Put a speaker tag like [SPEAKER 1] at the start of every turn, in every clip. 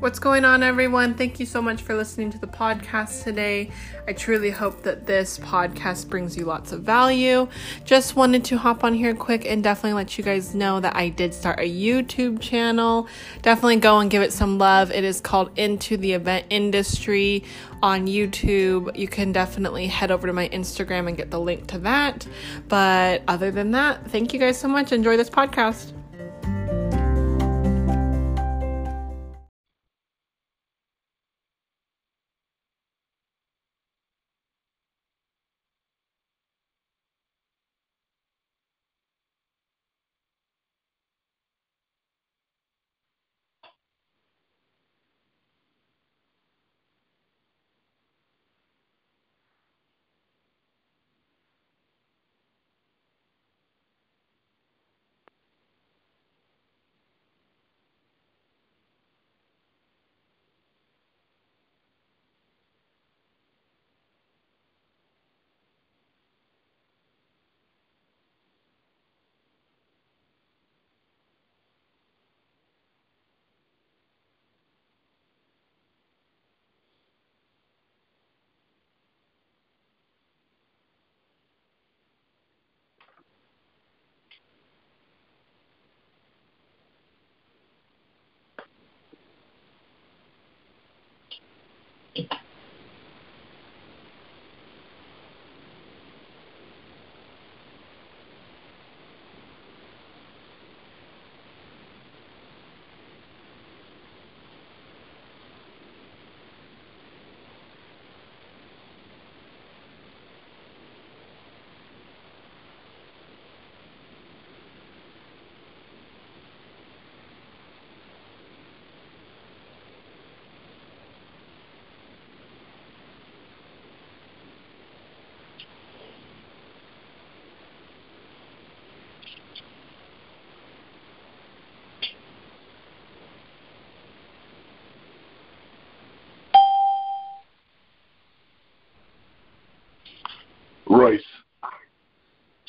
[SPEAKER 1] What's going on, everyone? Thank you so much for listening to the podcast today. I truly hope that this podcast brings you lots of value. Just wanted to hop on here quick and definitely let you guys know that I did start a YouTube channel. Definitely go and give it some love. It is called Into the Event Industry on YouTube. You can definitely head over to my Instagram and get the link to that. But other than that, thank you guys so much. Enjoy this podcast.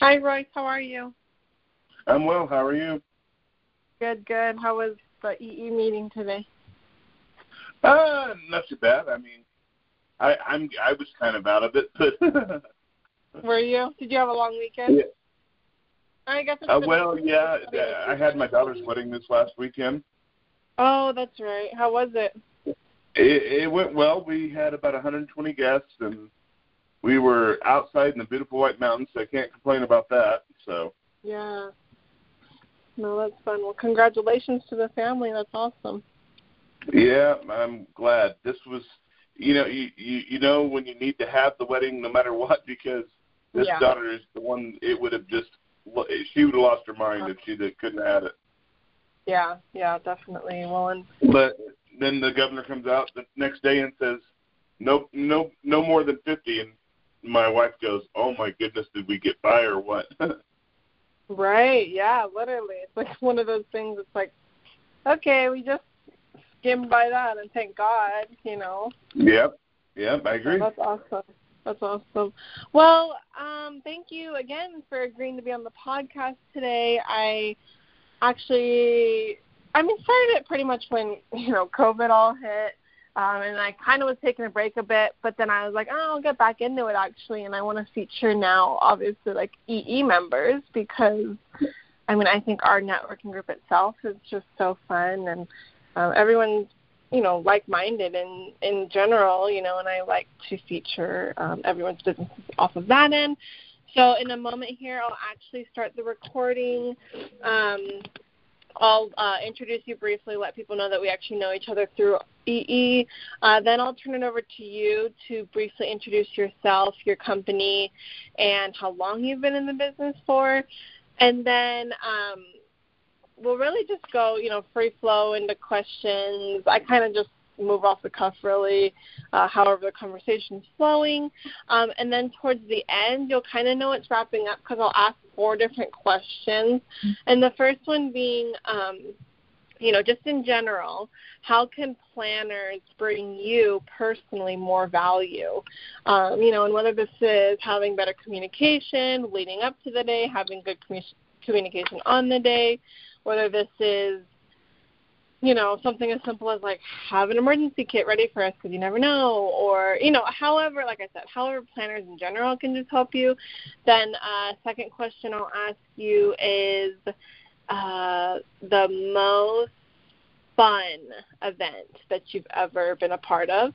[SPEAKER 1] Hi, Royce. How are you?
[SPEAKER 2] I'm well. How are you?
[SPEAKER 1] Good, good. How was the EE meeting today?
[SPEAKER 2] Uh, not too bad. I mean, I I'm I was kind of out of it, but.
[SPEAKER 1] Were you? Did you have a long weekend?
[SPEAKER 2] Yeah.
[SPEAKER 1] I guess.
[SPEAKER 2] Uh, well, yeah. I had my daughter's wedding this last weekend.
[SPEAKER 1] Oh, that's right. How was it?
[SPEAKER 2] It, it went well. We had about 120 guests, and we were outside in the beautiful White Mountains. So I can't complain about that. So.
[SPEAKER 1] Yeah. No, that's fun. Well, congratulations to the family. That's awesome.
[SPEAKER 2] Yeah, I'm glad. This was, you know, you you, you know when you need to have the wedding no matter what because this
[SPEAKER 1] Yeah.
[SPEAKER 2] daughter is the one. It would have just she would have lost her mind if she did, couldn't have had it.
[SPEAKER 1] Yeah, yeah, definitely. Well, and
[SPEAKER 2] But then the governor comes out the next day and says, "Nope, no, no more than 50." And my wife goes, "Oh my goodness, did we get by or what?"
[SPEAKER 1] right, yeah, literally. It's like one of those things. It's like, okay, we just skimmed by that, and thank God, you know.
[SPEAKER 2] yep, yep, I agree.
[SPEAKER 1] That's awesome. That's awesome. Well, um, thank you again for agreeing to be on the podcast today. I actually, I mean, started it pretty much when you know COVID all hit, um, and I kind of was taking a break a bit, but then I was like, oh, I'll get back into it actually, and I want to feature now, obviously, like EE members because, I mean, I think our networking group itself is just so fun, and um, everyone's you know like-minded in in general you know and i like to feature um, everyone's businesses off of that end. So in a moment here i'll actually start the recording. Um, I'll uh, introduce you briefly, let people know that we actually know each other through EE. Uh, then I'll turn it over to you to briefly introduce yourself, your company, and how long you've been in the business for. And then um, we'll really just go, you know, free flow into questions. I kind of just move off the cuff, really, uh, however the conversation's flowing. Um, and then towards the end, you'll kind of know it's wrapping up because I'll ask four different questions. And the first one being, um, you know, just in general, how can planners bring you personally more value? Um, you know, and whether this is having better communication leading up to the day, having good commu- communication on the day, whether this is you know, something as simple as like have an emergency kit ready for us because you never know, or you know, however, like I said, however planners in general can just help you. Then, uh, second question I'll ask you is uh, the most fun event that you've ever been a part of.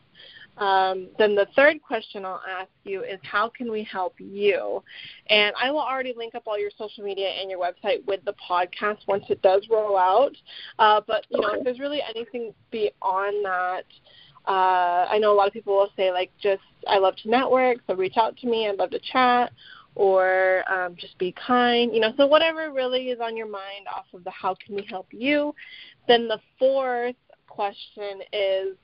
[SPEAKER 1] Um, then the third question I'll ask you is how can we help you? And I will already link up all your social media and your website with the podcast once it does roll out. Uh, but you know, if there's really anything beyond that, uh, I know a lot of people will say like just I love to network, so reach out to me. I'd love to chat, or um, just be kind. You know, so whatever really is on your mind off of the how can we help you. Then the fourth question is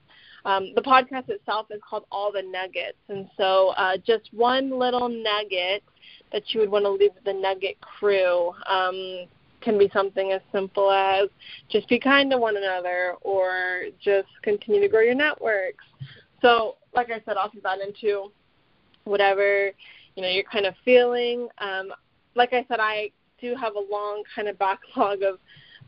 [SPEAKER 1] um, the podcast itself is called All the Nuggets, and so uh, just one little nugget that you would want to leave the Nugget crew um, can be something as simple as just be kind to one another, or just continue to grow your networks. So, like I said, I'll put that into whatever you know you're kind of feeling. Um, like I said, I do have a long kind of backlog of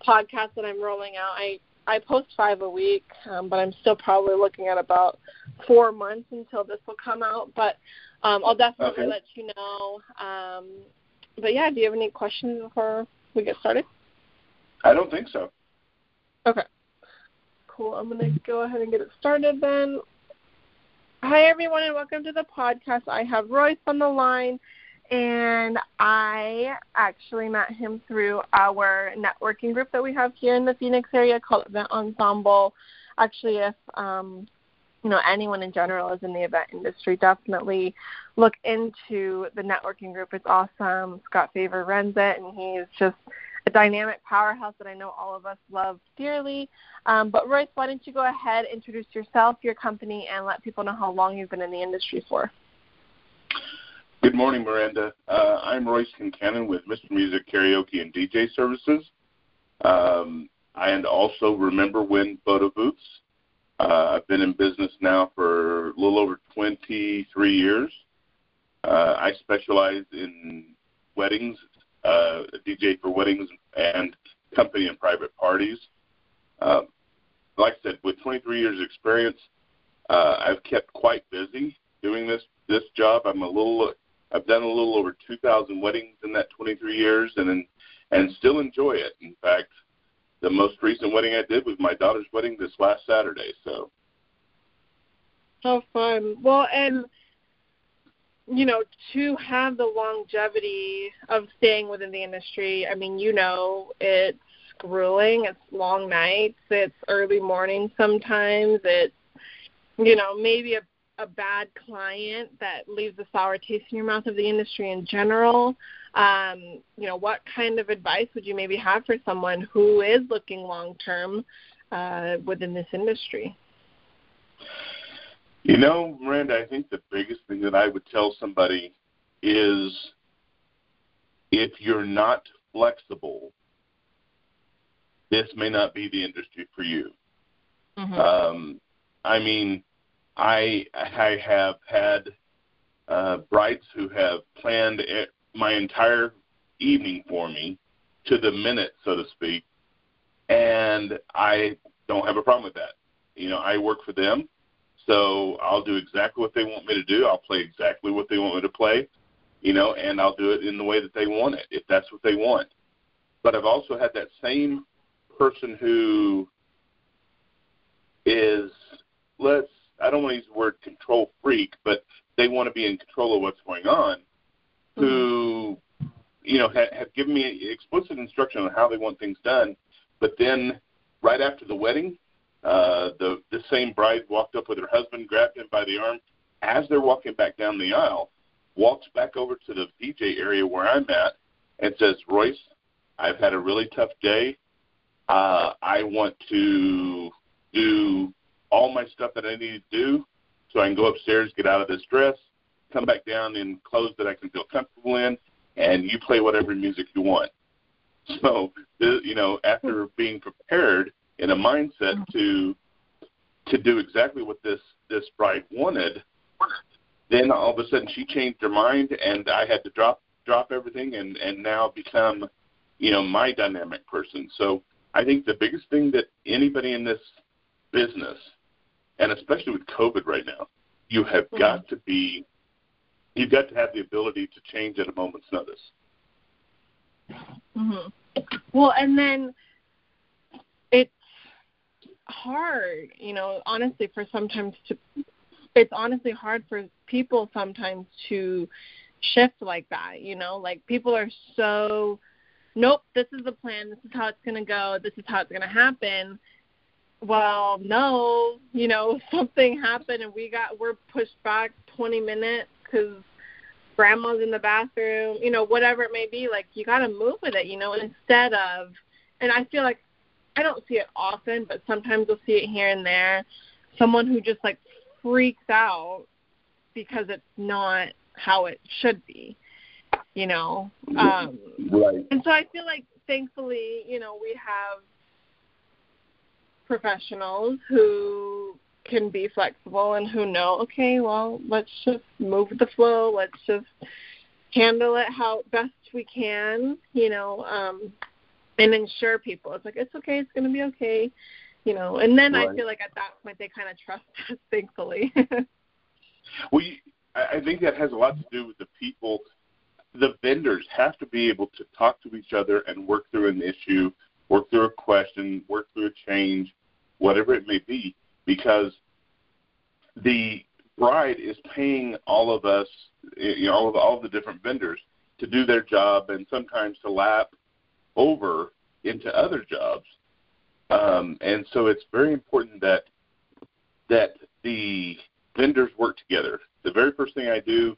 [SPEAKER 1] podcasts that I'm rolling out. I I post five a week, um, but I'm still probably looking at about four months until this will come out. But um, I'll definitely okay. let you know. Um, but yeah, do you have any questions before we get started?
[SPEAKER 2] I don't think so.
[SPEAKER 1] Okay. Cool. I'm going to go ahead and get it started then. Hi, everyone, and welcome to the podcast. I have Royce on the line and I actually met him through our networking group that we have here in the Phoenix area called Event Ensemble. Actually, if um, you know anyone in general is in the event industry, definitely look into the networking group. It's awesome. Scott Favor runs it, and he's just a dynamic powerhouse that I know all of us love dearly. Um, but Royce, why don't you go ahead, introduce yourself, your company, and let people know how long you've been in the industry for?
[SPEAKER 2] Good morning, Miranda. Uh, I'm Royce Kincannon with Mr. Music Karaoke and DJ Services. Um, and also remember when photo booths. Uh, I've been in business now for a little over 23 years. Uh, I specialize in weddings, uh, DJ for weddings and company and private parties. Uh, like I said, with 23 years experience, uh, I've kept quite busy doing this this job. I'm a little I've done a little over 2,000 weddings in that 23 years, and and still enjoy it. In fact, the most recent wedding I did was my daughter's wedding this last Saturday. So.
[SPEAKER 1] So fun. Well, and you know, to have the longevity of staying within the industry, I mean, you know, it's grueling. It's long nights. It's early mornings sometimes. It's you know maybe a a bad client that leaves a sour taste in your mouth of the industry in general, um, you know, what kind of advice would you maybe have for someone who is looking long term uh, within this industry?
[SPEAKER 2] You know, Miranda, I think the biggest thing that I would tell somebody is if you're not flexible, this may not be the industry for you. Mm-hmm. Um, I mean, I I have had uh, brides who have planned it, my entire evening for me to the minute, so to speak, and I don't have a problem with that. You know, I work for them, so I'll do exactly what they want me to do. I'll play exactly what they want me to play, you know, and I'll do it in the way that they want it, if that's what they want. But I've also had that same person who is, let's I don't want to use the word control freak, but they want to be in control of what's going on, mm-hmm. who you know have, have given me explicit instruction on how they want things done, but then right after the wedding, uh, the the same bride walked up with her husband, grabbed him by the arm as they're walking back down the aisle, walks back over to the DJ area where I'm at, and says, "Royce, I've had a really tough day. Uh, I want to do all my stuff that I need to do so I can go upstairs, get out of this dress, come back down in clothes that I can feel comfortable in, and you play whatever music you want. So, you know, after being prepared in a mindset to to do exactly what this this bride wanted, then all of a sudden she changed her mind, and I had to drop drop everything and and now become, you know, my dynamic person. So I think the biggest thing that anybody in this business, and especially with COVID right now, you have mm-hmm. got to be, you've got to have the ability to change at a moment's notice.
[SPEAKER 1] Mhm. Well, and then it's hard, you know, honestly, for sometimes to. It's honestly hard for people sometimes to shift like that, you know, like people are so nope, this is the plan, this is how it's going to go, this is how it's going to happen. Well, no, you know, something happened and we got we're pushed back 20 minutes cuz grandma's in the bathroom, you know, whatever it may be, like you got to move with it, you know, instead of and I feel like I don't see it often, but sometimes you'll see it here and there. Someone who just like freaks out because it's not how it should be you know um
[SPEAKER 2] right
[SPEAKER 1] and so i feel like thankfully you know we have professionals who can be flexible and who know okay well let's just move the flow let's just handle it how best we can you know um and ensure people it's like it's okay it's going to be okay you know and then right. i feel like at that point they kind of trust us thankfully
[SPEAKER 2] well you, I think that has a lot to do with the people. The vendors have to be able to talk to each other and work through an issue, work through a question, work through a change, whatever it may be, because the bride is paying all of us, you know, all of all of the different vendors to do their job and sometimes to lap over into other jobs. Um, and so it's very important that that the vendors work together the very first thing I do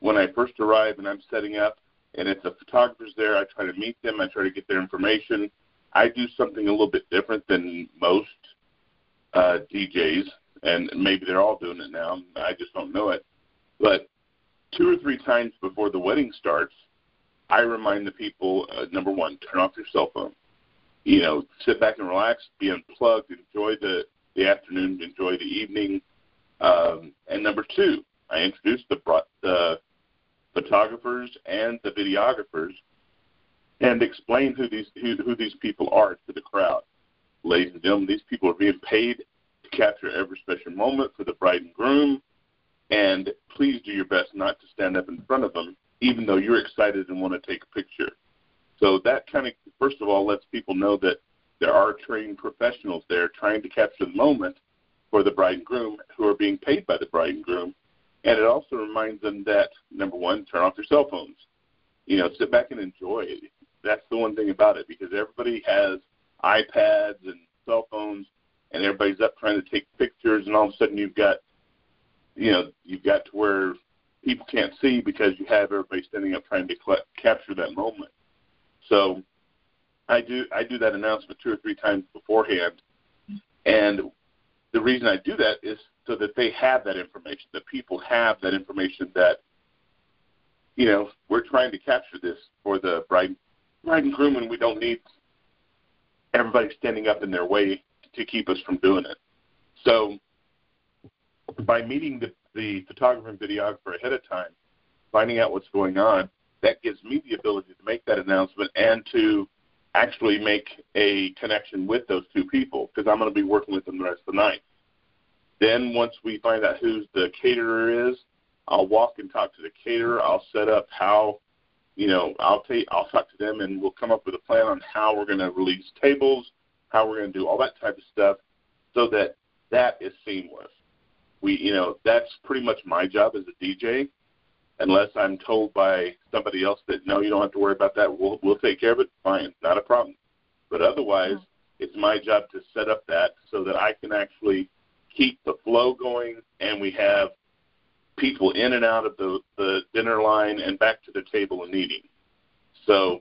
[SPEAKER 2] when I first arrive and I'm setting up, and if the photographer's there, I try to meet them. I try to get their information. I do something a little bit different than most uh, DJs, and maybe they're all doing it now. I just don't know it. But two or three times before the wedding starts, I remind the people: uh, number one, turn off your cell phone. You know, sit back and relax, be unplugged, enjoy the the afternoon, enjoy the evening. Um, and number two, I introduced the, the photographers and the videographers and explain who these who, who these people are to the crowd. Ladies and gentlemen, these people are being paid to capture every special moment for the bride and groom, and please do your best not to stand up in front of them, even though you're excited and want to take a picture. So that kind of, first of all, lets people know that there are trained professionals there trying to capture the moment for the bride and groom who are being paid by the bride and groom and it also reminds them that number one, turn off your cell phones. You know, sit back and enjoy it. That's the one thing about it because everybody has iPads and cell phones, and everybody's up trying to take pictures, and all of a sudden you've got, you know, you've got to where people can't see because you have everybody standing up trying to collect, capture that moment. So I do I do that announcement two or three times beforehand, and the reason I do that is so that they have that information, that people have that information that, you know, we're trying to capture this for the bride, and groom, and we don't need everybody standing up in their way to keep us from doing it. So, by meeting the, the photographer and videographer ahead of time, finding out what's going on, that gives me the ability to make that announcement and to actually make a connection with those two people because I'm going to be working with them the rest of the night. Then once we find out who the caterer is, I'll walk and talk to the caterer. I'll set up how, you know, I'll take I'll talk to them and we'll come up with a plan on how we're going to release tables, how we're going to do all that type of stuff, so that that is seamless. We, you know, that's pretty much my job as a DJ. Unless I'm told by somebody else that no, you don't have to worry about that. We'll we'll take care of it. Fine, not a problem. But otherwise, mm-hmm. it's my job to set up that so that I can actually keep the flow going, and we have people in and out of the, the dinner line and back to the table and eating. So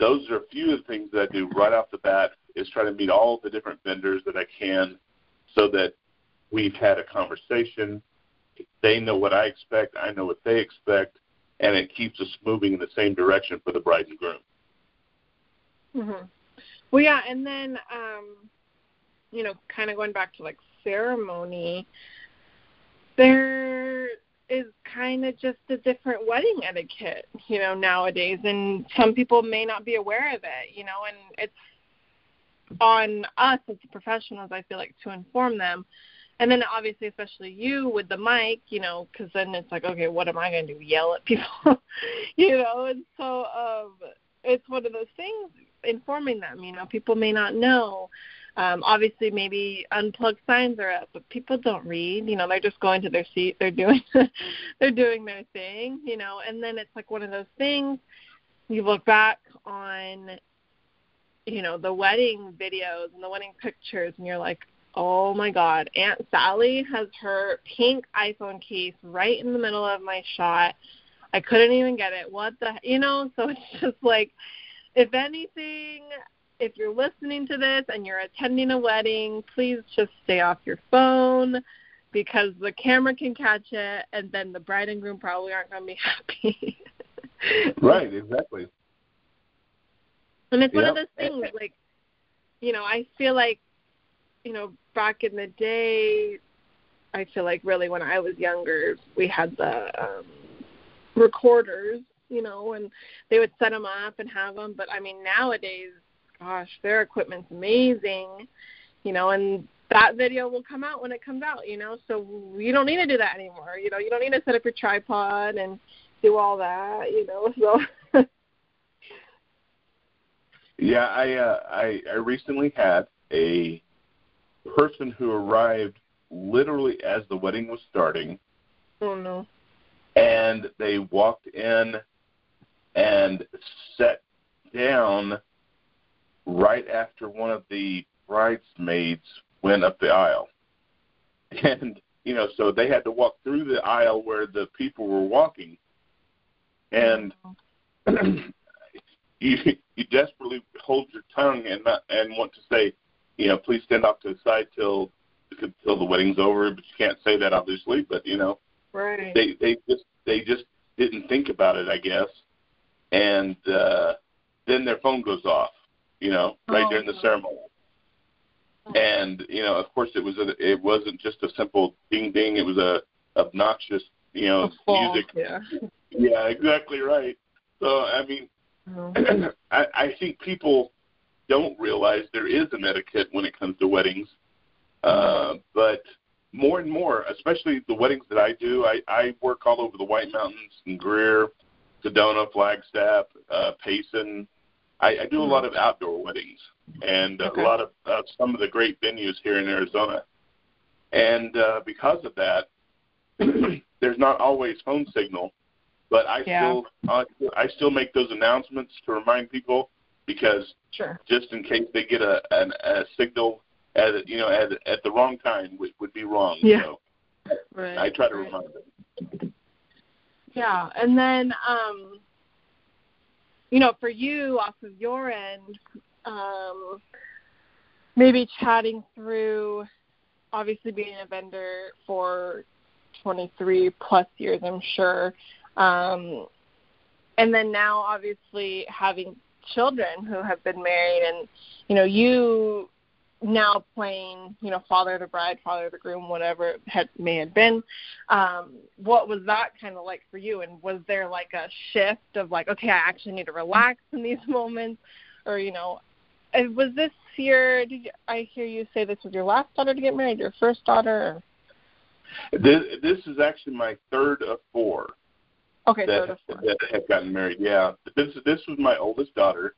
[SPEAKER 2] those are a few of the things that I do right off the bat is try to meet all the different vendors that I can so that we've had a conversation. They know what I expect, I know what they expect, and it keeps us moving in the same direction for the bride and groom.
[SPEAKER 1] Mhm. Well, yeah, and then um, you know, kind of going back to like ceremony, there is kind of just a different wedding etiquette, you know, nowadays, and some people may not be aware of it, you know, and it's on us as professionals, I feel like, to inform them. And then obviously, especially you with the mic, you know, because then it's like, okay, what am I going to do? Yell at people, you know? And so um, it's one of those things, informing them. You know, people may not know. Um, obviously, maybe unplugged signs are up, but people don't read. You know, they're just going to their seat. They're doing, they're doing their thing. You know, and then it's like one of those things. You look back on you know the wedding videos and the wedding pictures and you're like oh my god aunt sally has her pink iphone case right in the middle of my shot i couldn't even get it what the you know so it's just like if anything if you're listening to this and you're attending a wedding please just stay off your phone because the camera can catch it and then the bride and groom probably aren't going to be happy.
[SPEAKER 2] Right exactly.
[SPEAKER 1] And it's one of those things like, you know, I feel like, you know, back in the day, I feel like really when I was younger, we had the um, recorders, you know, and they would set them up and have them. But I mean, nowadays, gosh, their equipment's amazing, you know, and that video will come out when it comes out, you know. So you don't need to do that anymore. You know, you don't need to set up your tripod and do all that, you know. So
[SPEAKER 2] yeah, I uh, I I recently had a person who arrived literally as the wedding was starting.
[SPEAKER 1] Oh no.
[SPEAKER 2] And they walked in and sat down right after one of the bridesmaids went up the aisle. And you know, so they had to walk through the aisle where the people were walking. And you you desperately hold your tongue and not and want to say, you know, please stand off to the side till till the wedding's over, but you can't say that obviously. But you know,
[SPEAKER 1] right?
[SPEAKER 2] They they just they just didn't think about it, I guess, and uh, then their phone goes off, you know, right oh, during the ceremony. And you know, of course, it was a, it wasn't just a simple ding ding. It was a obnoxious, you know, music.
[SPEAKER 1] Yeah.
[SPEAKER 2] yeah, exactly right. So I mean, Mm-hmm. I, I think people don't realize there is an etiquette when it comes to weddings. Uh, but more and more, especially the weddings that I do, I, I work all over the White Mountains and Greer, Sedona, Flagstaff, uh, Payson. I, I do a mm-hmm. lot of outdoor weddings and okay. a lot of uh, some of the great venues here in Arizona. And uh, because of that, there's not always phone signal but I yeah. still uh, I still make those announcements to remind people because
[SPEAKER 1] sure.
[SPEAKER 2] just in case they get a a, a signal at you know at at the wrong time would, would be wrong.
[SPEAKER 1] Yeah.
[SPEAKER 2] So
[SPEAKER 1] right.
[SPEAKER 2] I try to
[SPEAKER 1] right.
[SPEAKER 2] remind them.
[SPEAKER 1] Yeah, and then um, you know, for you off of your end, um, maybe chatting through obviously being a vendor for 23 plus years, I'm sure. Um, and then now, obviously, having children who have been married, and you know, you now playing, you know, father of the bride, father of the groom, whatever it had, may have been. Um, what was that kind of like for you? And was there like a shift of like, okay, I actually need to relax in these moments, or you know, was this your? Did you, I hear you say this was your last daughter to get married? Your first daughter?
[SPEAKER 2] Or? This this is actually my third of four.
[SPEAKER 1] Okay,
[SPEAKER 2] that, that had gotten married. Yeah, this this was my oldest daughter,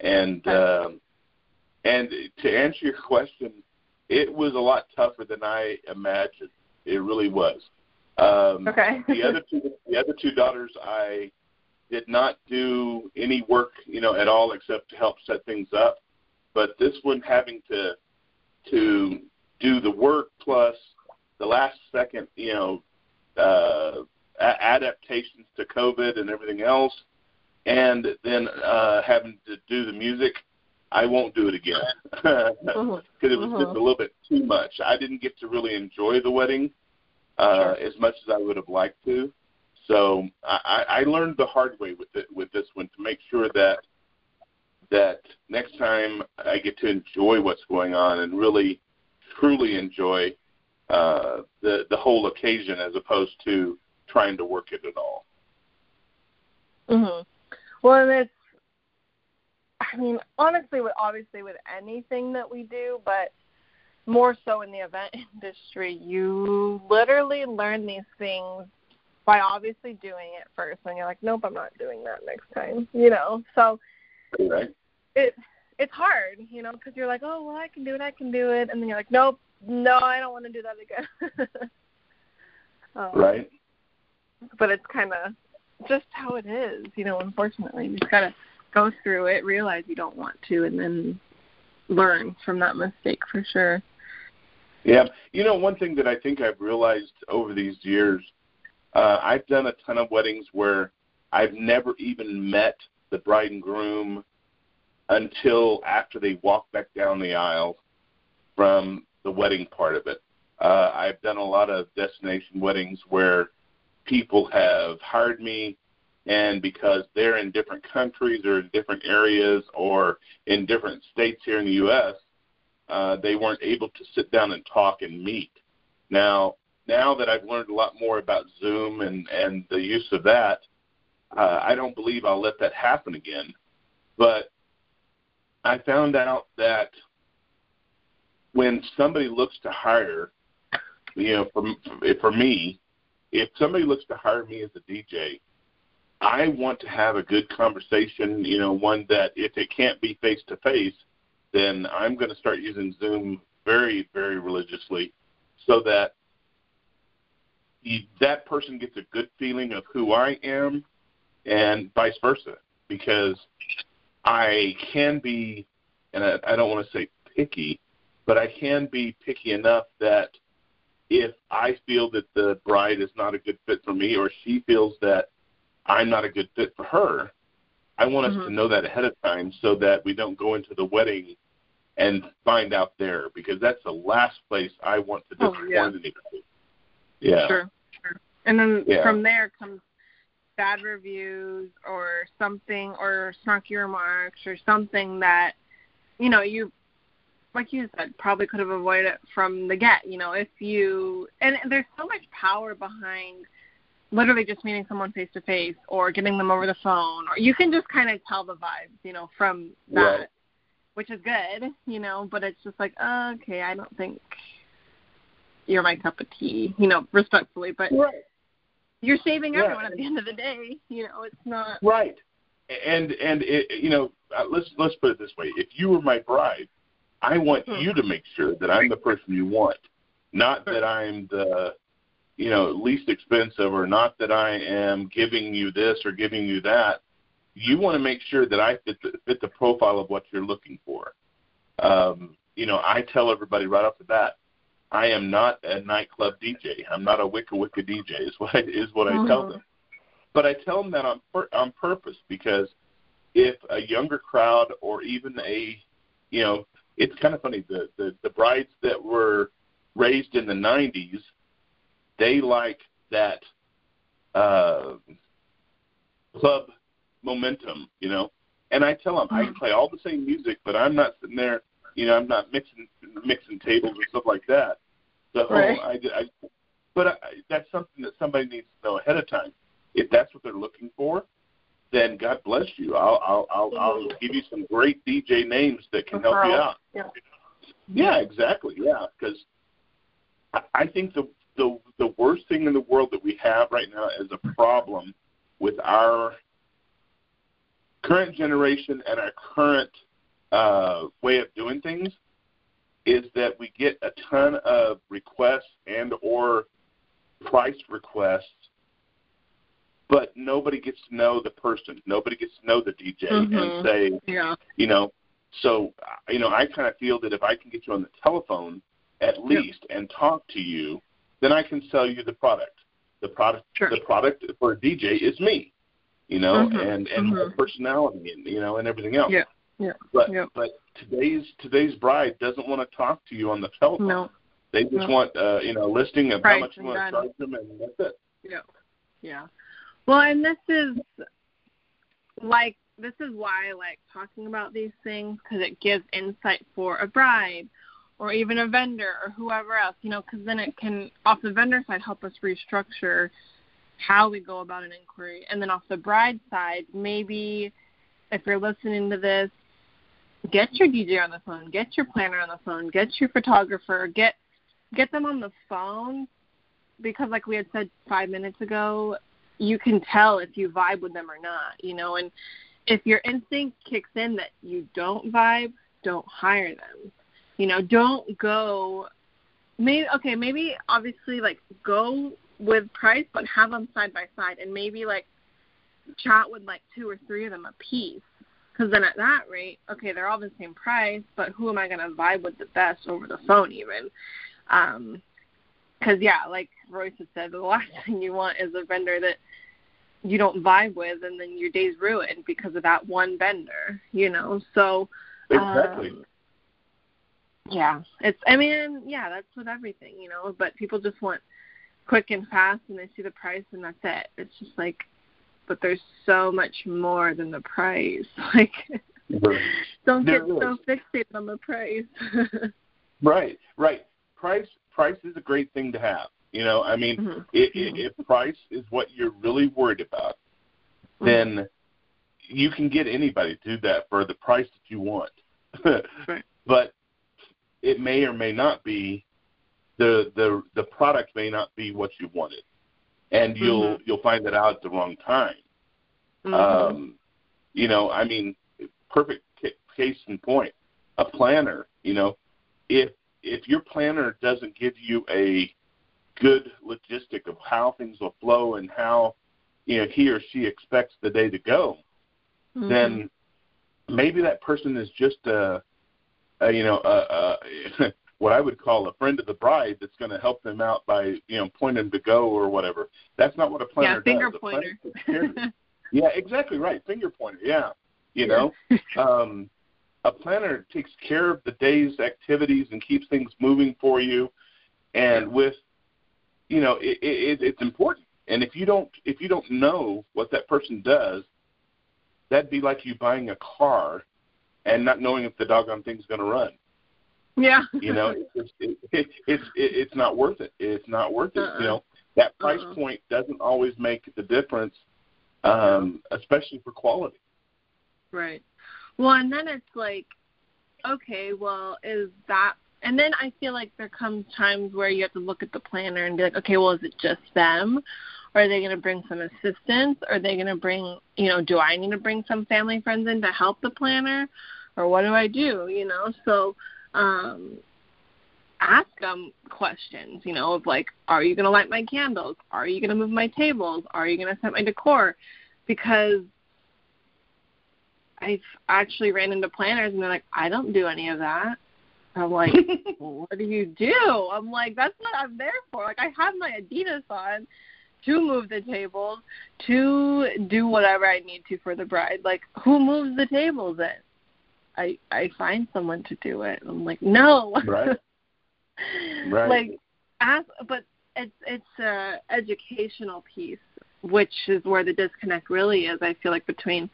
[SPEAKER 2] and okay. um, and to answer your question, it was a lot tougher than I imagined. It really was. Um,
[SPEAKER 1] okay.
[SPEAKER 2] the other two, the other two daughters, I did not do any work, you know, at all except to help set things up. But this one, having to to do the work plus the last second, you know, uh, adaptations to COVID and everything else, and then uh, having to do the music, I won't do it again because uh-huh. it was just a little bit too much. I didn't get to really enjoy the wedding uh, as much as I would have liked to. So I, I learned the hard way with it with this one to make sure that that next time I get to enjoy what's going on and really truly enjoy uh, the the whole occasion as opposed to trying to work it at all.
[SPEAKER 1] Mhm. Well, and it's I mean, honestly, with obviously with anything that we do, but more so in the event industry, you literally learn these things by obviously doing it first, and you're like, nope, I'm not doing that next time, you know. So
[SPEAKER 2] right.
[SPEAKER 1] it it's hard, you know, because you're like, oh well, I can do it, I can do it, and then you're like, nope, no, I don't want to do that again.
[SPEAKER 2] um, right.
[SPEAKER 1] But it's kind of just how it is, you know. Unfortunately, you just gotta go through it, realize you don't want to, and then learn from that mistake for sure.
[SPEAKER 2] Yeah, you know, one thing that I think I've realized over these years, uh, I've done a ton of weddings where I've never even met the bride and groom until after they walk back down the aisle from the wedding part of it. Uh, I've done a lot of destination weddings where people have hired me and because they're in different countries or in different areas or in different states here in the U.S., uh, they weren't able to sit down and talk and meet. Now, now that I've learned a lot more about Zoom and and the use of that, uh, I don't believe I'll let that happen again. But I found out that when somebody looks to hire, you know, for for me, if somebody looks to hire me as a DJ, I want to have a good conversation. You know, one that if it can't be face to face, then I'm going to start using Zoom very, very religiously, so that that person gets a good feeling of who I am, and vice versa. Because I can be, and I, I don't want to say picky, but I can be picky enough that if I feel that the bride is not a good fit for me, or she feels that I'm not a good fit for her, I want mm-hmm. us to mm-hmm. know that ahead of time so that we don't go into the wedding and find out there because that's the last place I want to disappoint oh, yeah. anybody. Yeah.
[SPEAKER 1] Sure, sure. And then yeah. from there comes bad reviews or something or snarky remarks or something that you know you like you said probably could have avoided it from the get you know if you and there's so much power behind literally just meeting someone face to face or getting them over the phone or you can just kind of tell the vibes you know from that right. which is good you know but it's just like okay i don't think you're my cup of tea you know respectfully but
[SPEAKER 2] right
[SPEAKER 1] you're saving yeah. everyone at the end of the day. You know, it's not
[SPEAKER 2] right. And and it, you know, uh, let's let's put it this way: if you were my bride, I want hmm. you to make sure that I'm the person you want, not that I'm the you know least expensive or not that I am giving you this or giving you that. You want to make sure that I fit the, fit the profile of what you're looking for. Um, you know, I tell everybody right off the bat, I am not a nightclub DJ. I'm not a wicka wicka DJ. Is what I, is what I tell mm-hmm. them. But I tell them that on on purpose because if a younger crowd or even a you know it's kind of funny the the, the brides that were raised in the 90s they like that uh club momentum you know and i tell them i can mm-hmm. play all the same music but i'm not sitting there you know, I'm not mixing mixing tables or stuff like that. So right. I, I, but I, that's something that somebody needs to know ahead of time. If that's what they're looking for, then God bless you. I'll I'll I'll, I'll give you some great DJ names that can help you out.
[SPEAKER 1] Yeah.
[SPEAKER 2] Yeah, exactly. Yeah, because I think the the worst thing in the world that we have right now is a problem with our current generation and our current uh, way of doing things is that we get a ton of requests and or price requests but nobody gets to know the person nobody gets to know the dj
[SPEAKER 1] mm-hmm.
[SPEAKER 2] and say
[SPEAKER 1] yeah.
[SPEAKER 2] you know so you know i kind of feel that if i can get you on the telephone at least yeah. and talk to you then i can sell you the product the product
[SPEAKER 1] sure.
[SPEAKER 2] the product for a dj is me you know
[SPEAKER 1] mm-hmm.
[SPEAKER 2] and and
[SPEAKER 1] mm-hmm.
[SPEAKER 2] my personality and you know and everything else
[SPEAKER 1] yeah yeah.
[SPEAKER 2] But
[SPEAKER 1] yep.
[SPEAKER 2] but today's today's bride doesn't want to talk to you on the telephone.
[SPEAKER 1] No.
[SPEAKER 2] They just
[SPEAKER 1] no.
[SPEAKER 2] want uh, you know a listing of
[SPEAKER 1] Price
[SPEAKER 2] how much you want to charge them, and that's it.
[SPEAKER 1] Yeah. Yeah. Well, and this is like this is why I like talking about these things because it gives insight for a bride or even a vendor or whoever else, you know, because then it can off the vendor side help us restructure how we go about an inquiry, and then off the bride side, maybe if you're listening to this get your DJ on the phone, get your planner on the phone, get your photographer, get get them on the phone because like we had said 5 minutes ago, you can tell if you vibe with them or not, you know, and if your instinct kicks in that you don't vibe, don't hire them. You know, don't go maybe okay, maybe obviously like go with price but have them side by side and maybe like chat with like two or three of them a piece because then at that rate, okay, they're all the same price, but who am I going to vibe with the best over the phone even? Um, because yeah, like Royce had said, the last thing you want is a vendor that you don't vibe with, and then your day's ruined because of that one vendor. You know, so
[SPEAKER 2] exactly.
[SPEAKER 1] Um, yeah, it's. I mean, yeah, that's with everything, you know. But people just want quick and fast, and they see the price, and that's it. It's just like but there's so much more than the price. Like, don't get so fixated on the price.
[SPEAKER 2] right, right. Price, price is a great thing to have. You know, I mean, mm-hmm. If, mm-hmm. if price is what you're really worried about, mm-hmm. then you can get anybody to do that for the price that you want.
[SPEAKER 1] right.
[SPEAKER 2] But it may or may not be the the the product may not be what you wanted and you'll mm-hmm. you'll find that out at the wrong time. Mm-hmm. Um, you know, I mean, perfect case in point. A planner, you know, if if your planner doesn't give you a good logistic of how things will flow and how you know he or she expects the day to go, mm-hmm. then maybe that person is just a, a you know uh, uh, a, a what I would call a friend of the bride that's going to help them out by you know pointing them to go or whatever. That's not what a planner
[SPEAKER 1] yeah, finger does. Pointer.
[SPEAKER 2] yeah, exactly right. Finger pointer. Yeah, you know, um, a planner takes care of the day's activities and keeps things moving for you. And with, you know, it, it, it's important. And if you don't if you don't know what that person does, that'd be like you buying a car and not knowing if the doggone thing's going to run.
[SPEAKER 1] Yeah.
[SPEAKER 2] you know, it's it, it, it's it, it's not worth it. It's not worth it. Uh-uh. You know, that price uh-uh. point doesn't always make the difference, um, especially for quality.
[SPEAKER 1] Right. Well, and then it's like, okay, well, is that? And then I feel like there comes times where you have to look at the planner and be like, okay, well, is it just them? Are they going to bring some assistance? Are they going to bring, you know, do I need to bring some family friends in to help the planner? Or what do I do? You know, so um, ask them questions, you know, of like, are you going to light my candles? Are you going to move my tables? Are you going to set my decor? Because I've actually ran into planners and they're like, I don't do any of that. I'm like, well, what do you do? I'm like, that's what I'm there for. Like, I have my Adidas on to move the tables, to do whatever I need to for the bride. Like, who moves the tables in? I I find someone to do it. I'm like, no.
[SPEAKER 2] Right. right.
[SPEAKER 1] Like ask but it's it's a educational piece which is where the disconnect really is i feel like between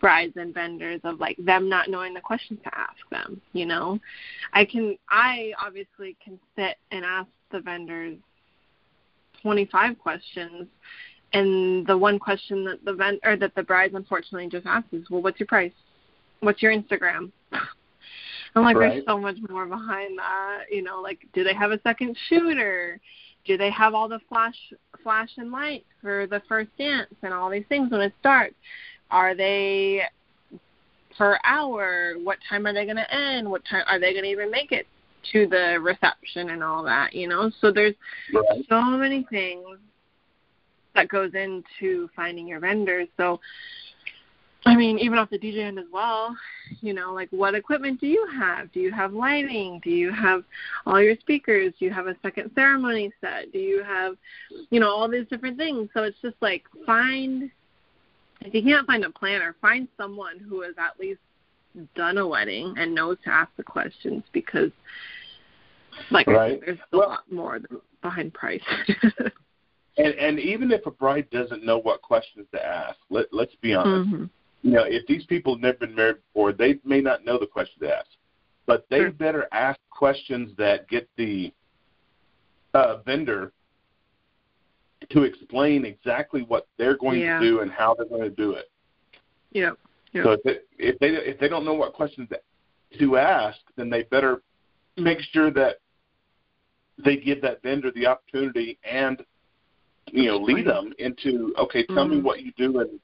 [SPEAKER 1] brides and vendors of like them not knowing the questions to ask them you know i can i obviously can sit and ask the vendors 25 questions and the one question that the vend or that the brides unfortunately just asks is well what's your price what's your Instagram? I'm like, right. there's so much more behind that. You know, like, do they have a second shooter? Do they have all the flash, flash and light for the first dance and all these things when it starts? Are they per hour? What time are they going to end? What time are they going to even make it to the reception and all that? You know, so there's right. so many things that goes into finding your vendors. So I mean, even off the DJ end as well, you know, like what equipment do you have? Do you have lighting? Do you have all your speakers? Do you have a second ceremony set? Do you have, you know, all these different things? So it's just like find, if you can't find a planner, find someone who is at least done a wedding and knows to ask the questions because, like right. There's a well, lot more behind price.
[SPEAKER 2] and and even if a bride doesn't know what questions to ask, let let's be honest. Mm-hmm you know, if these people have never been married before, they may not know the questions to ask, but they sure. better ask questions that get the uh, vendor to explain exactly what they're going
[SPEAKER 1] yeah.
[SPEAKER 2] to do and how they're going to do it.
[SPEAKER 1] Yeah.
[SPEAKER 2] So if they, if they if they don't know what questions to ask, then they better make sure that they give that vendor the opportunity and you know lead them into okay tell mm-hmm. me what you do and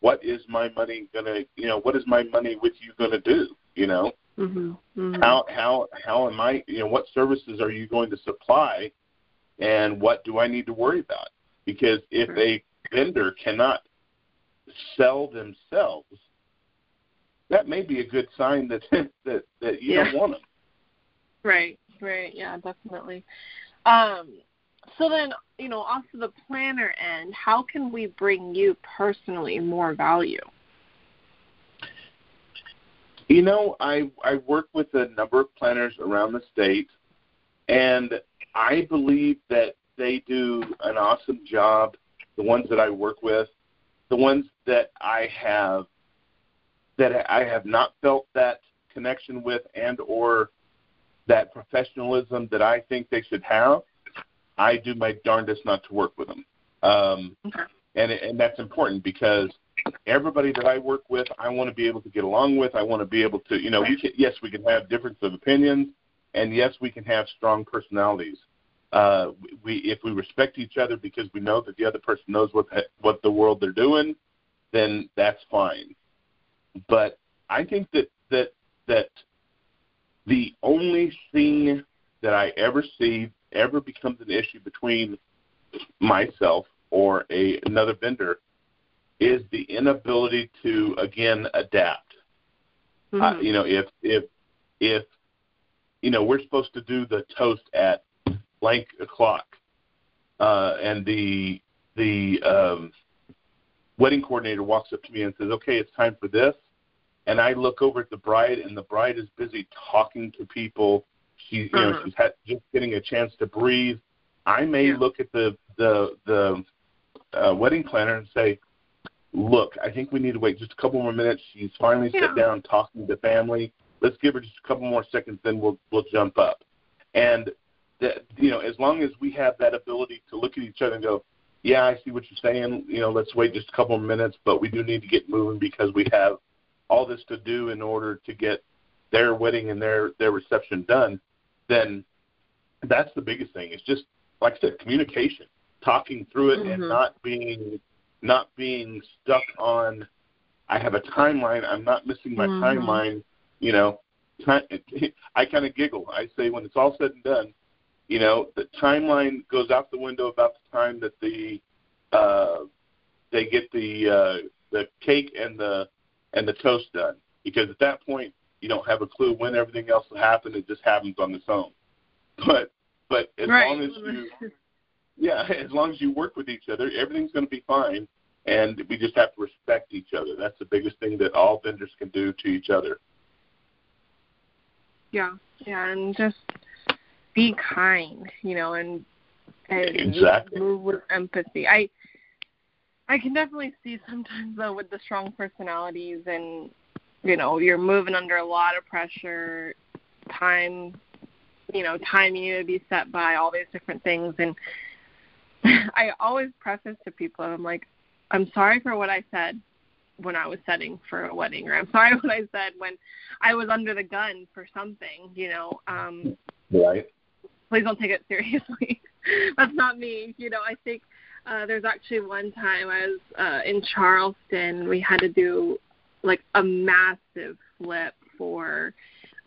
[SPEAKER 2] what is my money gonna you know what is my money with you gonna do you know mm-hmm. Mm-hmm. how how how am i you know what services are you going to supply and what do i need to worry about because if a vendor cannot sell themselves that may be a good sign that that that you yeah. don't want them
[SPEAKER 1] right right yeah definitely um so then, you know, off of the planner end, how can we bring you personally more value?
[SPEAKER 2] You know, I I work with a number of planners around the state, and I believe that they do an awesome job. The ones that I work with, the ones that I have that I have not felt that connection with and or that professionalism that I think they should have, I do my darndest not to work with them. Um, okay. And and that's important because everybody that I work with, I want to be able to get along with. I want to be able to, you know, we can, yes, we can have difference of opinions, and yes, we can have strong personalities. Uh, we if we respect each other because we know that the other person knows what the, what the world they're doing, then that's fine. But I think that that that the only thing that I ever see ever becomes an issue between myself or a another vendor is the inability to again adapt. Mm-hmm. Uh, you know, if if if you know we're supposed to do the toast at blank o'clock, uh, and the the um, wedding coordinator walks up to me and says, "Okay, it's time for this," and I look over at the bride, and the bride is busy talking to people she, you know, uh-huh. she's had just getting a chance to breathe. I may yeah. look at the the the uh, wedding planner and say, "Look, I think we need to wait just a couple more minutes. She's finally yeah. sat down talking to family. Let's give her just a couple more seconds, then we'll we'll jump up." And that you know, as long as we have that ability to look at each other and go, "Yeah, I see what you're saying. You know, let's wait just a couple more minutes, but we do need to get moving because we have all this to do in order to get their wedding and their their reception done." then that's the biggest thing. It's just like I said, communication, talking through it, mm-hmm. and not being not being stuck on. I have a timeline. I'm not missing my mm-hmm. timeline. You know, time, I kind of giggle. I say when it's all said and done, you know, the timeline goes out the window about the time that the uh, they get the uh, the cake and the and the toast done. Because at that point, you don't have a clue when everything else will happen. It just happens on its own. But but as right. long as you yeah, as long as you work with each other, everything's going to be fine. And we just have to respect each other. That's the biggest thing that all vendors can do to each other.
[SPEAKER 1] Yeah, yeah, and just be kind, you know, and and
[SPEAKER 2] exactly.
[SPEAKER 1] move with empathy. I I can definitely see sometimes though with the strong personalities and you know you're moving under a lot of pressure time you know time you to be set by all these different things. And i always preface to people i'm like i'm sorry for what i said when i was setting for a wedding or i'm sorry what i said when i was under the gun for something you know um
[SPEAKER 2] right.
[SPEAKER 1] Please don't take it seriously. That's not me you know i think uh, there's actually one time I was uh, in Charleston. We had to do like a massive flip for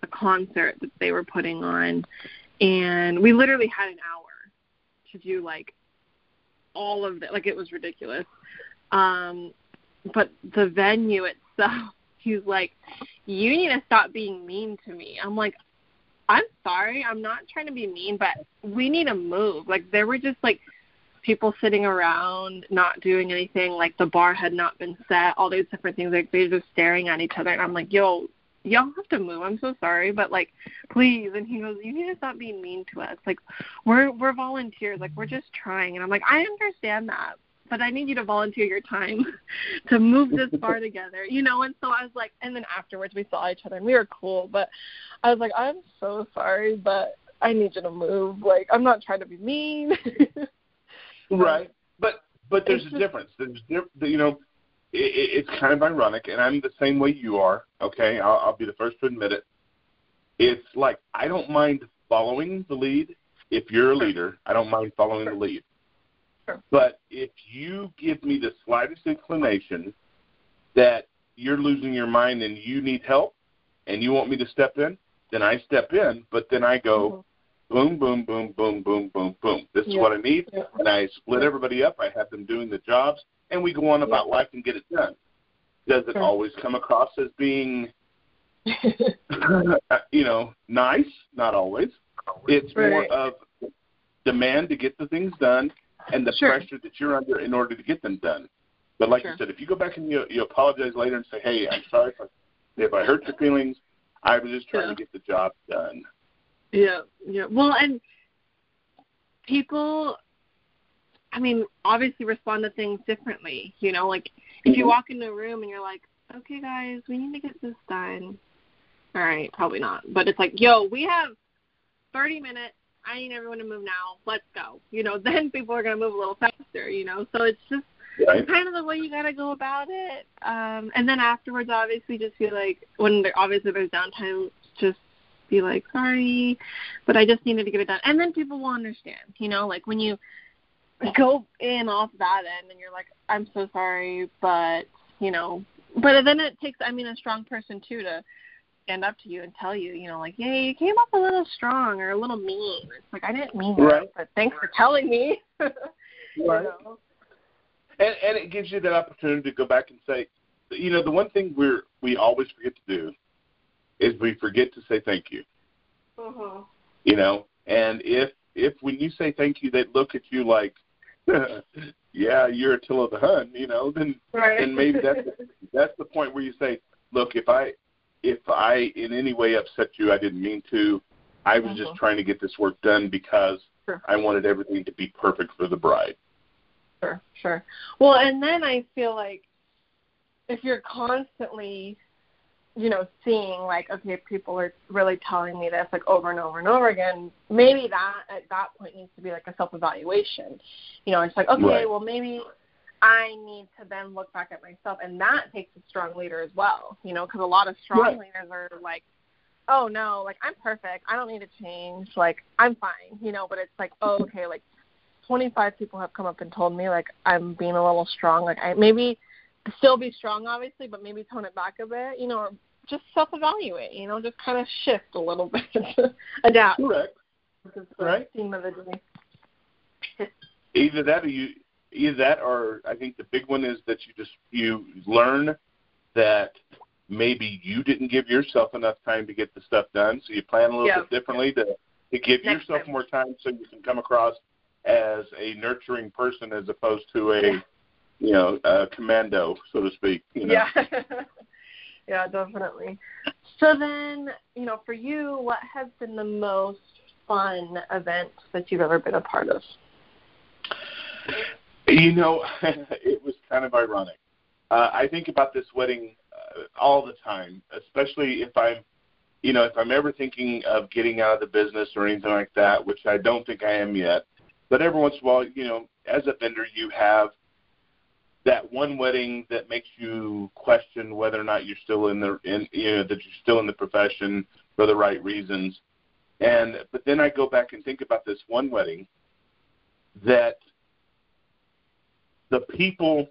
[SPEAKER 1] a concert that they were putting on. And we literally had an hour to do like all of it like it was ridiculous. Um but the venue itself he's like you need to stop being mean to me. I'm like i'm sorry i'm not trying to be mean but we need to move. Like there were just like people sitting around not doing anything, like the bar had not been set, all these different things, like they're just staring at each other and I'm like, Yo, y'all have to move, I'm so sorry, but like please and he goes, You need to stop being mean to us. Like we're we're volunteers, like we're just trying and I'm like, I understand that but I need you to volunteer your time to move this bar together, you know. And so I was like, and then afterwards we saw each other and we were cool, but I was like, I'm so sorry, but I need you to move. Like I'm not trying to be mean.
[SPEAKER 2] Right, but but there's a difference. There's you know, it, it's kind of ironic, and I'm the same way you are. Okay, I'll, I'll be the first to admit it. it's like I don't mind following the lead if you're a leader. I don't mind following the lead.
[SPEAKER 1] Sure.
[SPEAKER 2] But if you give me the slightest inclination that you're losing your mind and you need help and you want me to step in, then I step in, but then I go mm-hmm. Boom, boom, boom, boom, boom, boom, boom. This is
[SPEAKER 1] Yeah.
[SPEAKER 2] what I need.
[SPEAKER 1] Yeah.
[SPEAKER 2] And I split everybody up. I have them doing the jobs, and we go on about life and get it done. Does it
[SPEAKER 1] Sure.
[SPEAKER 2] always come across as being, uh, you know, nice? Not always. It's more of demand to get the things done and the
[SPEAKER 1] Sure.
[SPEAKER 2] pressure that you're under in order to get them done. But like
[SPEAKER 1] Sure.
[SPEAKER 2] you said, if you go back and you you apologize later and say, "Hey, I'm sorry if I, if I hurt your feelings. I was just trying
[SPEAKER 1] Yeah.
[SPEAKER 2] to get the job done."
[SPEAKER 1] Yeah, yeah. Well, and people, I mean, obviously respond to things differently. You know, like if you
[SPEAKER 2] Mhm.
[SPEAKER 1] walk into a room and you're like, okay, guys, we need to get this done. All right, probably not. But it's like, yo, we have 30 minutes. I need everyone to move now. Let's go. You know, then people are going to move a little faster, you know. So it's just
[SPEAKER 2] Right?
[SPEAKER 1] kind of the way you got to go about it. Um, and then afterwards, obviously, just be like, when there, obviously there's downtime, just be like, sorry, but I just needed to get it done. And then people will understand, you know, like when you go in off that end and you're like, I'm so sorry, but, you know, but then it takes, I mean, a strong person too to stand up to you and tell you, you know, like, yeah, you came up a little strong or a little mean. It's like, I didn't mean that,
[SPEAKER 2] Right.
[SPEAKER 1] but thanks for telling me. You
[SPEAKER 2] Right.
[SPEAKER 1] know?
[SPEAKER 2] and and it gives you that opportunity to go back and say, you know, the one thing we're we always forget to do is we forget to say thank you.
[SPEAKER 1] Mhm.
[SPEAKER 2] You know, and if if when you say thank you, they look at you like, yeah, you're Attila the Hun, you know, then
[SPEAKER 1] Right.
[SPEAKER 2] and maybe that's that's the point where you say, look, if I if I in any way upset you, I didn't mean to. I was just
[SPEAKER 1] Mhm.
[SPEAKER 2] trying to get this work done because
[SPEAKER 1] Sure.
[SPEAKER 2] I wanted everything to be perfect for the bride.
[SPEAKER 1] Sure, sure. Well, and then I feel like if you're constantly, you know, seeing like, okay, people are really telling me this like over and over and over again, maybe that at that point needs to be like a self evaluation. You know, it's like, okay,
[SPEAKER 2] Right.
[SPEAKER 1] well maybe I need to then look back at myself, and that takes a strong leader as well. You know, because a lot of strong
[SPEAKER 2] Right.
[SPEAKER 1] leaders are like, oh no, like I'm perfect, I don't need to change, like I'm fine. You know, but it's like, oh okay, like 25 people have come up and told me like I'm being a little strong. Like I maybe still be strong, obviously, but maybe tone it back a bit. You know, or just self-evaluate. You know, just kind of shift a little bit, adapt.
[SPEAKER 2] Correct.
[SPEAKER 1] The
[SPEAKER 2] Right.
[SPEAKER 1] theme of the day.
[SPEAKER 2] either that or you either that or I think the big one is that you just you learn that maybe you didn't give yourself enough time to get the stuff done, so you plan a little
[SPEAKER 1] Yeah.
[SPEAKER 2] bit differently to to give
[SPEAKER 1] Next
[SPEAKER 2] yourself
[SPEAKER 1] time.
[SPEAKER 2] more time so you can come across as a nurturing person as opposed to a
[SPEAKER 1] Yeah.
[SPEAKER 2] You know, a commando, so to speak. You know?
[SPEAKER 1] Yeah. yeah, definitely. So then, you know, for you, what has been the most fun event that you've ever been a part of?
[SPEAKER 2] You know, it was kind of ironic. Uh, I think about this wedding uh, all the time, especially if I'm, you know, if I'm ever thinking of getting out of the business or anything like that, which I don't think I am yet. But every once in a while, you know, as a vendor, you have that one wedding that makes you question whether or not you're still in the, in, you know, that you're still in the profession for the right reasons. And but then I go back and think about this one wedding that the people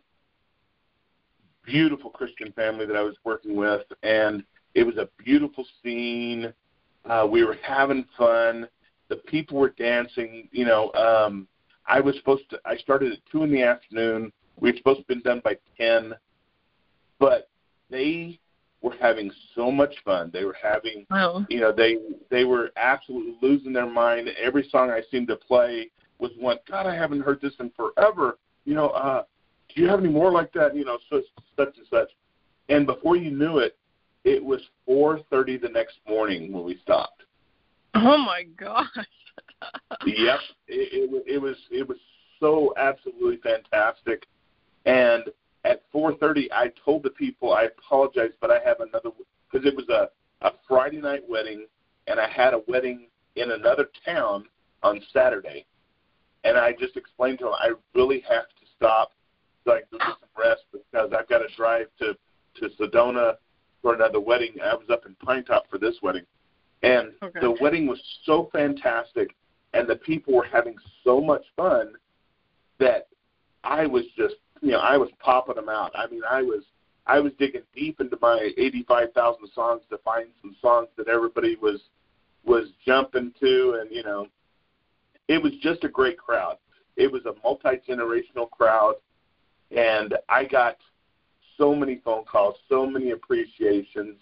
[SPEAKER 2] beautiful christian family that i was working with and it was a beautiful scene. Uh we were having fun. The people were dancing you know um i was supposed to i started at two in the afternoon we were supposed to have been done by ten but they were having so much fun. They were having
[SPEAKER 1] Wow.
[SPEAKER 2] you know they they were absolutely losing their mind. Every song i seemed to play was one god i haven't heard this in forever. You know uh do you have any more like that? You know so such and such. And before you knew it it was four thirty the next morning when we stopped.
[SPEAKER 1] Oh my gosh.
[SPEAKER 2] yep. It, it was it was it was so absolutely fantastic and at four thirty i told the people i apologize but i have another because it was a a friday night wedding and i had a wedding in another town on saturday. And i just explained to them i really have to stop so i can get some rest because i've got to drive to to sedona for another wedding. I was up in Pinetop for this wedding. And
[SPEAKER 1] Okay.
[SPEAKER 2] the wedding was so fantastic, and the people were having so much fun that I was just, you know, I was popping them out. I mean, I was, I was digging deep into my 85,000 songs to find some songs that everybody was, was jumping to, and you know, it was just a great crowd. It was a multi generational crowd, and I got so many phone calls, so many appreciations.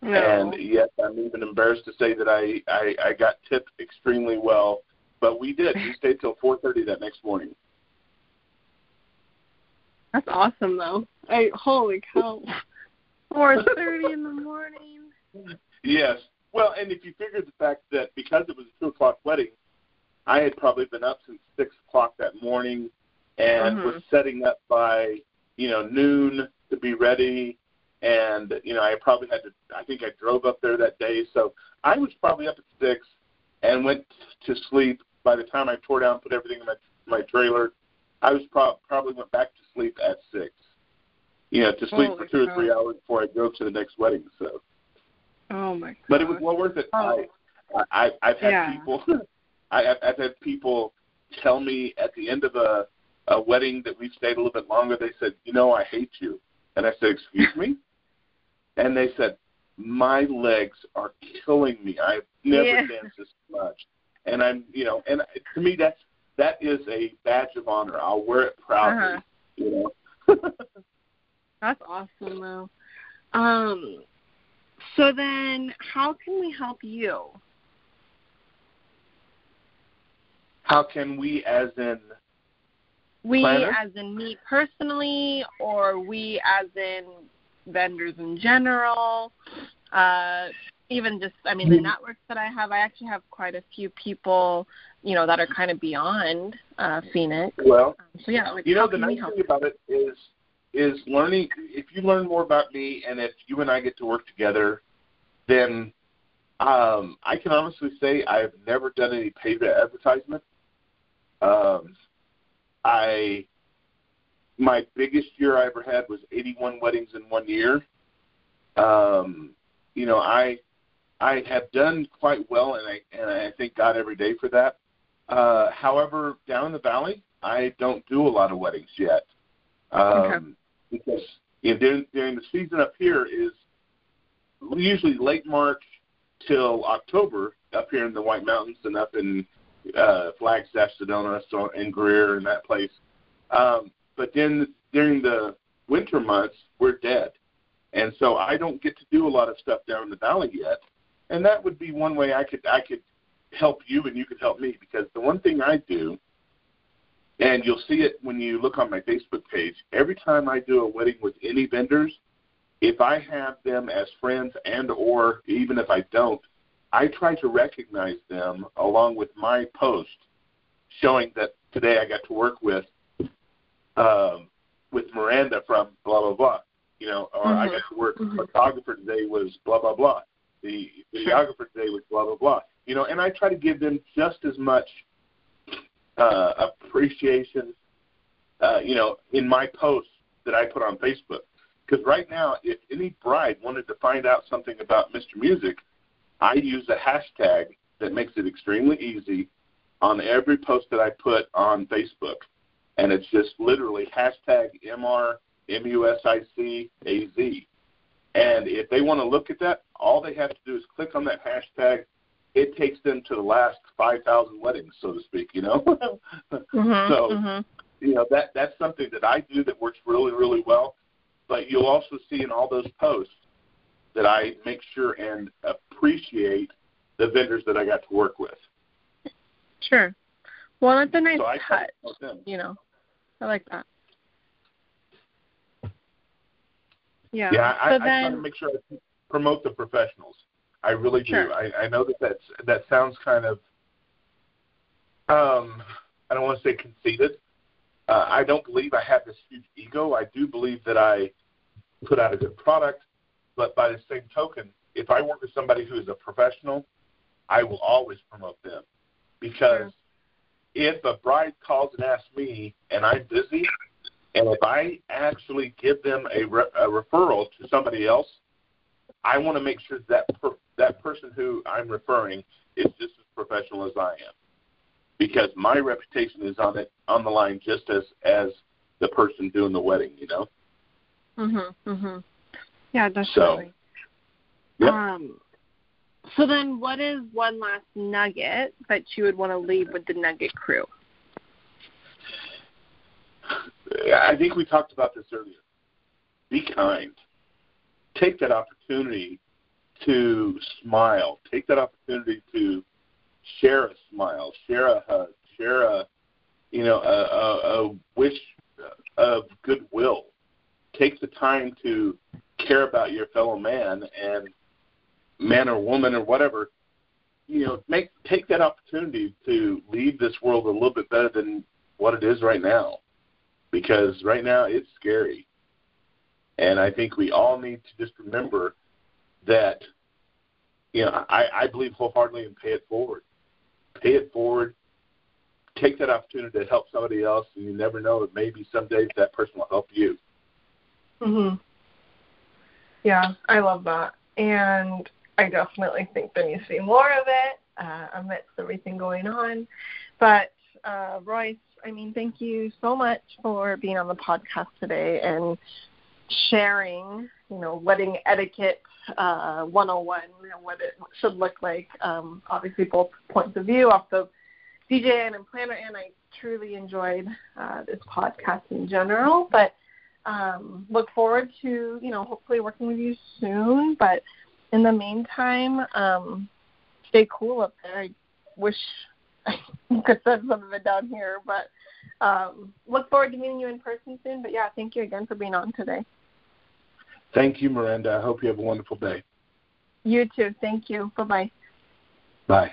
[SPEAKER 1] No.
[SPEAKER 2] And yes, I'm even embarrassed to say that I, I I got tipped extremely well, but we did. We stayed till 4:30 that next morning.
[SPEAKER 1] That's awesome though. I holy cow. Four thirty in the morning.
[SPEAKER 2] Yes. Well, and if you figure the fact that because it was a two o'clock wedding, I had probably been up since six o'clock that morning and
[SPEAKER 1] Mhm.
[SPEAKER 2] was setting up by you know noon to be ready. And you know, I probably had to. I think I drove up there that day, so I was probably up at six and went to sleep. By the time I tore down, put everything in my my trailer, I was pro- probably went back to sleep at six. You know, to sleep
[SPEAKER 1] Holy
[SPEAKER 2] for two
[SPEAKER 1] cow.
[SPEAKER 2] or three hours before I drove to the next wedding. So.
[SPEAKER 1] Oh my god.
[SPEAKER 2] But it was well worth it.
[SPEAKER 1] Oh.
[SPEAKER 2] I, I I've had
[SPEAKER 1] Yeah.
[SPEAKER 2] people, I, I've, I've had people tell me at the end of a a wedding that we've stayed a little bit longer. They said, "You know, I hate you," and I said, "Excuse me," and they said, "My legs are killing me. I've never
[SPEAKER 1] Yeah.
[SPEAKER 2] danced this much," and I'm, you know, and to me that's that is a badge of honor. I'll wear it proudly.
[SPEAKER 1] Uh-huh.
[SPEAKER 2] You know.
[SPEAKER 1] That's awesome though. Um so then how can we help you?
[SPEAKER 2] How can we, as in
[SPEAKER 1] We as in me personally or we as in vendors in general. Uh even just I mean the
[SPEAKER 2] Mhm.
[SPEAKER 1] networks that I have, I actually have quite a few people, you know, that are kind of beyond uh Phoenix.
[SPEAKER 2] well,
[SPEAKER 1] Um, so yeah, like
[SPEAKER 2] you know the nice thing about it is is learning if you learn more about me and if you and I get to work together then um I can honestly say I've never done any paid advertisement. Um I my biggest year I ever had was 81 weddings in one year. Um you know, I I have done quite well and I and I thank God every day for that. Uh however, down in the valley, I don't do a lot of weddings yet. Um
[SPEAKER 1] Okay.
[SPEAKER 2] because you know, during during the season up here is usually late March till October up here in the White Mountains and up in uh Flagstaff, Sedona, so and Greer and that place. Um but then during the winter months we're dead. And so I don't get to do a lot of stuff down in the valley yet. And that would be one way I could I could help you and you could help me because the one thing I do and you'll see it when you look on my Facebook page. Every time I do a wedding with any vendors, if I have them as friends and or even if I don't, I try to recognize them along with my post showing that today I got to work with um, with Miranda from blah blah blah. You know, or I
[SPEAKER 1] Mhm.
[SPEAKER 2] got to work.
[SPEAKER 1] Mhm.
[SPEAKER 2] The photographer today was blah blah blah. The videographer today was blah blah blah. You know, and I try to give them just as much uh, appreciation, uh, you know, in my posts that I put on Facebook. Because right now, if any bride wanted to find out something about Mr. Music, I use a hashtag that makes it extremely easy on every post that I put on Facebook. And it's just literally hashtag MRMUSICAZ. And if they want to look at that, all they have to do is click on that hashtag. It takes them to the last 5,000 weddings, so to speak, you know?
[SPEAKER 1] Mhm,
[SPEAKER 2] So-
[SPEAKER 1] mhm.
[SPEAKER 2] you know that that's something that I do that works really really well. But you'll also see in all those posts that I make sure and appreciate the vendors that I got to work with.
[SPEAKER 1] Sure. Well, that's a nice
[SPEAKER 2] so
[SPEAKER 1] touch.
[SPEAKER 2] to.
[SPEAKER 1] You know, I like that. Yeah.
[SPEAKER 2] Yeah, I,
[SPEAKER 1] so
[SPEAKER 2] I try to make sure I promote the professionals. I really do.
[SPEAKER 1] Sure.
[SPEAKER 2] I, I know that that's, that sounds kind of, um, I don't want to say conceited. Uh, I don't believe I have this huge ego. I do believe that I put out a good product, but by the same token, if I work with somebody who is a professional, I will always promote them because
[SPEAKER 1] Sure.
[SPEAKER 2] if a bride calls and asks me and I'm busy, and if I actually give them a, re- a referral to somebody else, I want to make sure that per, that person who I'm referring is just as professional as I am, because my reputation is on it on the line just as as the person doing the wedding. You know.
[SPEAKER 1] Mhm. Mhm. Yeah, definitely.
[SPEAKER 2] So, yeah.
[SPEAKER 1] Um. So then, what is one last nugget that you would want to leave with the Nugget crew?
[SPEAKER 2] I think we talked about this earlier. Be kind. Take that opportunity to smile. Take that opportunity to share a smile, share a hug, share a you know a, a, a wish of goodwill. Take the time to care about your fellow man and man or woman or whatever. You know, make take that opportunity to leave this world a little bit better than what it is right now, because right now it's scary. And I think we all need to just remember that, you know, I, I believe wholeheartedly in pay it forward. Pay it forward. Take that opportunity to help somebody else, and you never know. Maybe someday that person will help you.
[SPEAKER 1] Mhm. Yeah, I love that, and I definitely think there needs to be more of it uh, amidst everything going on. But uh, Royce, I mean, thank you so much for being on the podcast today and sharing, you know, wedding etiquette uh, 101 and what it should look like. Um, obviously, both points of view off the DJ and planner, and I truly enjoyed uh, this podcast in general. But um, look forward to, you know, hopefully working with you soon. But in the meantime, um, stay cool up there. I wish I could send some of it down here, but um, look forward to meeting you in person soon. But yeah, thank you again for being on today.
[SPEAKER 2] Thank you, Miranda. I hope you have a wonderful day.
[SPEAKER 1] You too. Thank you. Bye-bye.
[SPEAKER 2] Bye.